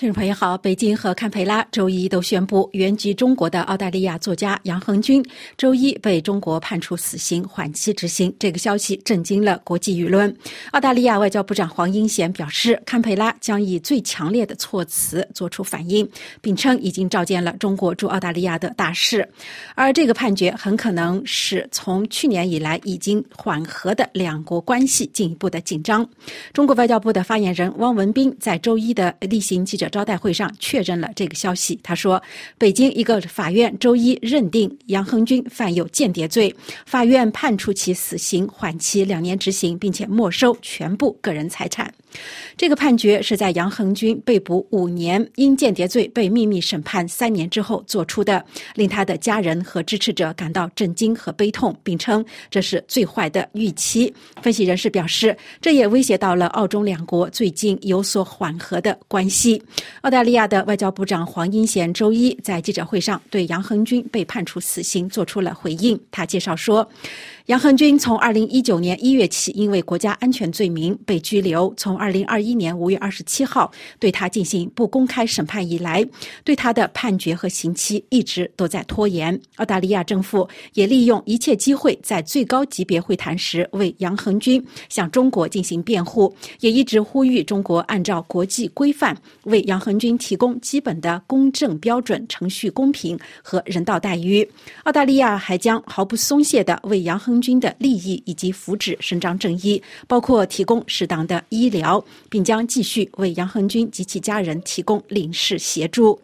听众朋友好，北京和堪培拉周一都宣布，原籍中国的澳大利亚作家杨恒军周一被中国判处死刑，缓期执行。这个消息震惊了国际舆论。澳大利亚外交部长黄英贤表示，堪培拉将以最强烈的措辞作出反应，并称已经召见了中国驻澳大利亚的大使。而这个判决很可能使从去年以来已经缓和的两国关系进一步的紧张。中国外交部的发言人汪文斌在周一的例行记者。招待会上确认了这个消息。他说，北京一个法院周一认定杨恒军犯有间谍罪，法院判处其死刑，缓期两年执行，并且没收全部个人财产。这个判决是在杨恒军被捕五年、因间谍罪被秘密审判三年之后做出的，令他的家人和支持者感到震惊和悲痛，并称这是最坏的预期。分析人士表示，这也威胁到了澳中两国最近有所缓和的关系。澳大利亚的外交部长黄英贤周一在记者会上对杨恒军被判处死刑做出了回应。他介绍说。杨恒军从二零一九年一月起，因为国家安全罪名被拘留。从二零二一年五月二十七号对他进行不公开审判以来，对他的判决和刑期一直都在拖延。澳大利亚政府也利用一切机会，在最高级别会谈时为杨恒军向中国进行辩护，也一直呼吁中国按照国际规范为杨恒军提供基本的公正标准、程序公平和人道待遇。澳大利亚还将毫不松懈地为杨恒。军的利益以及福祉伸张正义，包括提供适当的医疗，并将继续为杨恒军及其家人提供临时协助。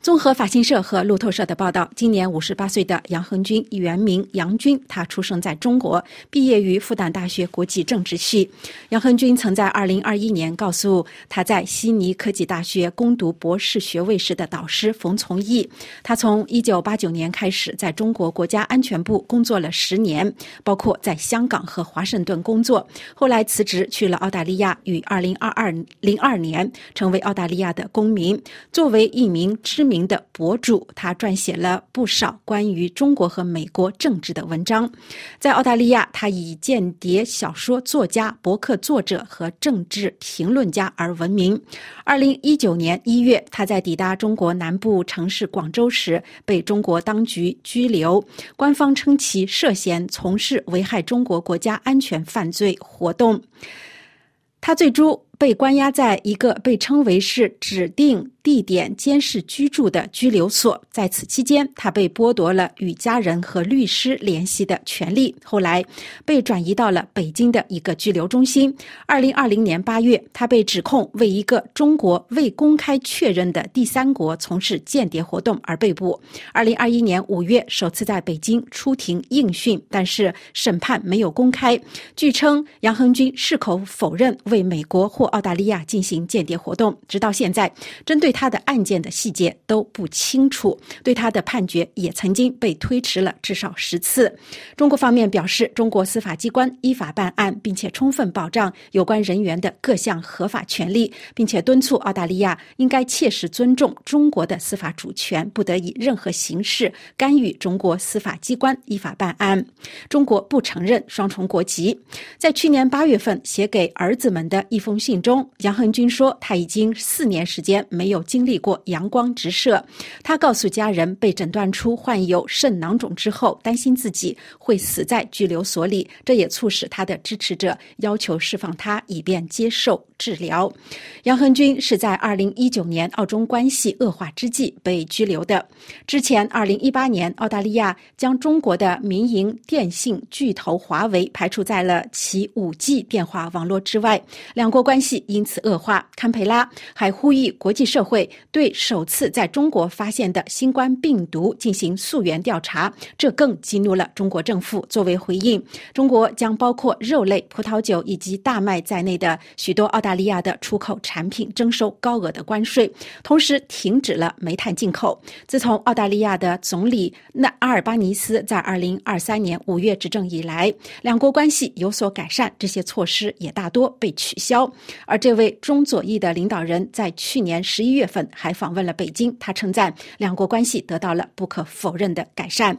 综合法新社和路透社的报道，今年五十八岁的杨恒军原名杨军，他出生在中国，毕业于复旦大学国际政治系。杨恒军曾在二零二一年告诉他在悉尼科技大学攻读博士学位时的导师冯从义，他从一九八九年开始在中国国家安全部工作了十年，包括在香港和华盛顿工作。后来辞职去了澳大利亚，于二零二二零二年成为澳大利亚的公民。作为一名知名的博主，他撰写了不少关于中国和美国政治的文章。在澳大利亚，他以间谍小说作家、博客作者和政治评论家而闻名。二零一九年一月，他在抵达中国南部城市广州时被中国当局拘留，官方称其涉嫌从事危害中国国家安全犯罪活动。他最初被关押在一个被称为是指定。地点监视居住的拘留所，在此期间，他被剥夺了与家人和律师联系的权利。后来，被转移到了北京的一个拘留中心。二零二零年八月，他被指控为一个中国未公开确认的第三国从事间谍活动而被捕。二零二一年五月，首次在北京出庭应讯，但是审判没有公开。据称，杨恒军矢口否认为美国或澳大利亚进行间谍活动。直到现在，针对。他的案件的细节都不清楚，对他的判决也曾经被推迟了至少十次。中国方面表示，中国司法机关依法办案，并且充分保障有关人员的各项合法权利，并且敦促澳大利亚应该切实尊重中国的司法主权，不得以任何形式干预中国司法机关依法办案。中国不承认双重国籍。在去年八月份写给儿子们的一封信中，杨恒军说，他已经四年时间没有。经历过阳光直射，他告诉家人被诊断出患有肾囊肿之后，担心自己会死在拘留所里，这也促使他的支持者要求释放他，以便接受治疗。杨恒军是在二零一九年澳中关系恶化之际被拘留的。之前，二零一八年，澳大利亚将中国的民营电信巨头华为排除在了其五 G 电话网络之外，两国关系因此恶化。堪培拉还呼吁国际社。会对首次在中国发现的新冠病毒进行溯源调查，这更激怒了中国政府。作为回应，中国将包括肉类、葡萄酒以及大麦在内的许多澳大利亚的出口产品征收高额的关税，同时停止了煤炭进口。自从澳大利亚的总理那阿尔巴尼斯在二零二三年五月执政以来，两国关系有所改善，这些措施也大多被取消。而这位中左翼的领导人在去年十一月。月份还访问了北京，他称赞两国关系得到了不可否认的改善。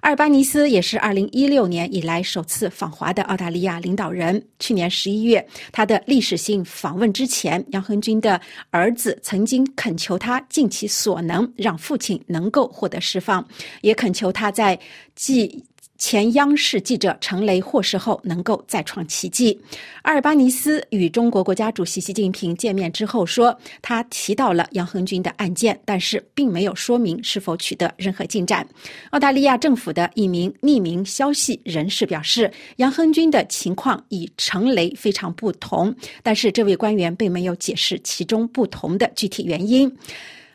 阿尔巴尼斯也是二零一六年以来首次访华的澳大利亚领导人。去年十一月，他的历史性访问之前，杨恒军的儿子曾经恳求他尽其所能让父亲能够获得释放，也恳求他在继。前央视记者陈雷获释后，能够再创奇迹。阿尔巴尼斯与中国国家主席习近平见面之后说，他提到了杨恒军的案件，但是并没有说明是否取得任何进展。澳大利亚政府的一名匿名消息人士表示，杨恒军的情况与陈雷非常不同，但是这位官员并没有解释其中不同的具体原因。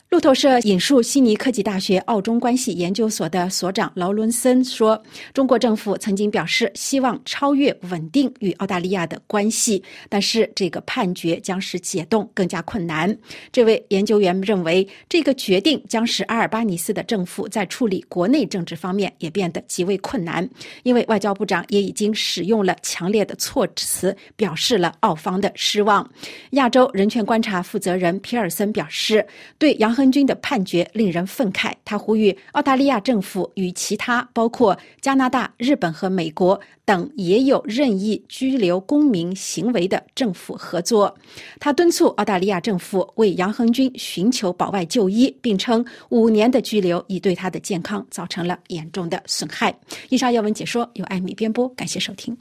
路透社引述悉尼科技大学澳中关系研究所的所长劳伦森说：“中国政府曾经表示希望超越稳定与澳大利亚的关系，但是这个判决将使解冻更加困难。”这位研究员认为，这个决定将使阿尔巴尼斯的政府在处理国内政治方面也变得极为困难，因为外交部长也已经使用了强烈的措辞，表示了澳方的失望。亚洲人权观察负责人皮尔森表示：“对杨。”亨军的判决令人愤慨，他呼吁澳大利亚政府与其他包括加拿大、日本和美国等也有任意拘留公民行为的政府合作。他敦促澳大利亚政府为杨亨军寻求保外就医，并称五年的拘留已对他的健康造成了严重的损害。以上要闻解说由艾米编播，感谢收听。